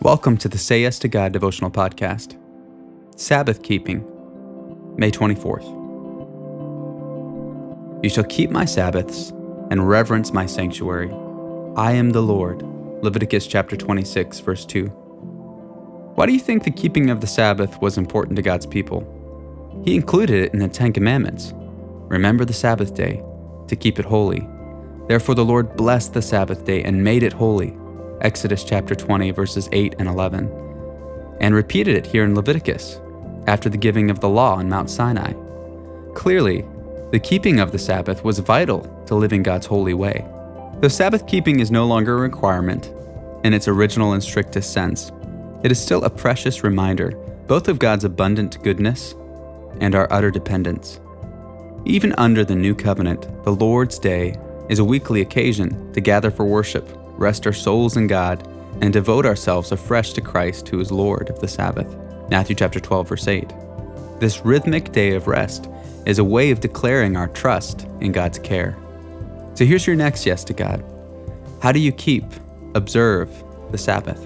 Welcome to the Say Yes to God devotional podcast. Sabbath keeping, May 24th. You shall keep my Sabbaths and reverence my sanctuary. I am the Lord. Leviticus chapter 26, verse 2. Why do you think the keeping of the Sabbath was important to God's people? He included it in the Ten Commandments. Remember the Sabbath day, to keep it holy. Therefore the Lord blessed the Sabbath day and made it holy. Exodus chapter 20, verses 8 and 11, and repeated it here in Leviticus after the giving of the law on Mount Sinai. Clearly, the keeping of the Sabbath was vital to living God's holy way. Though Sabbath keeping is no longer a requirement in its original and strictest sense, it is still a precious reminder both of God's abundant goodness and our utter dependence. Even under the new covenant, the Lord's Day is a weekly occasion to gather for worship rest our souls in God, and devote ourselves afresh to Christ, who is Lord of the Sabbath. Matthew chapter 12, verse 8. This rhythmic day of rest is a way of declaring our trust in God's care. So here's your next yes to God. How do you keep, observe the Sabbath?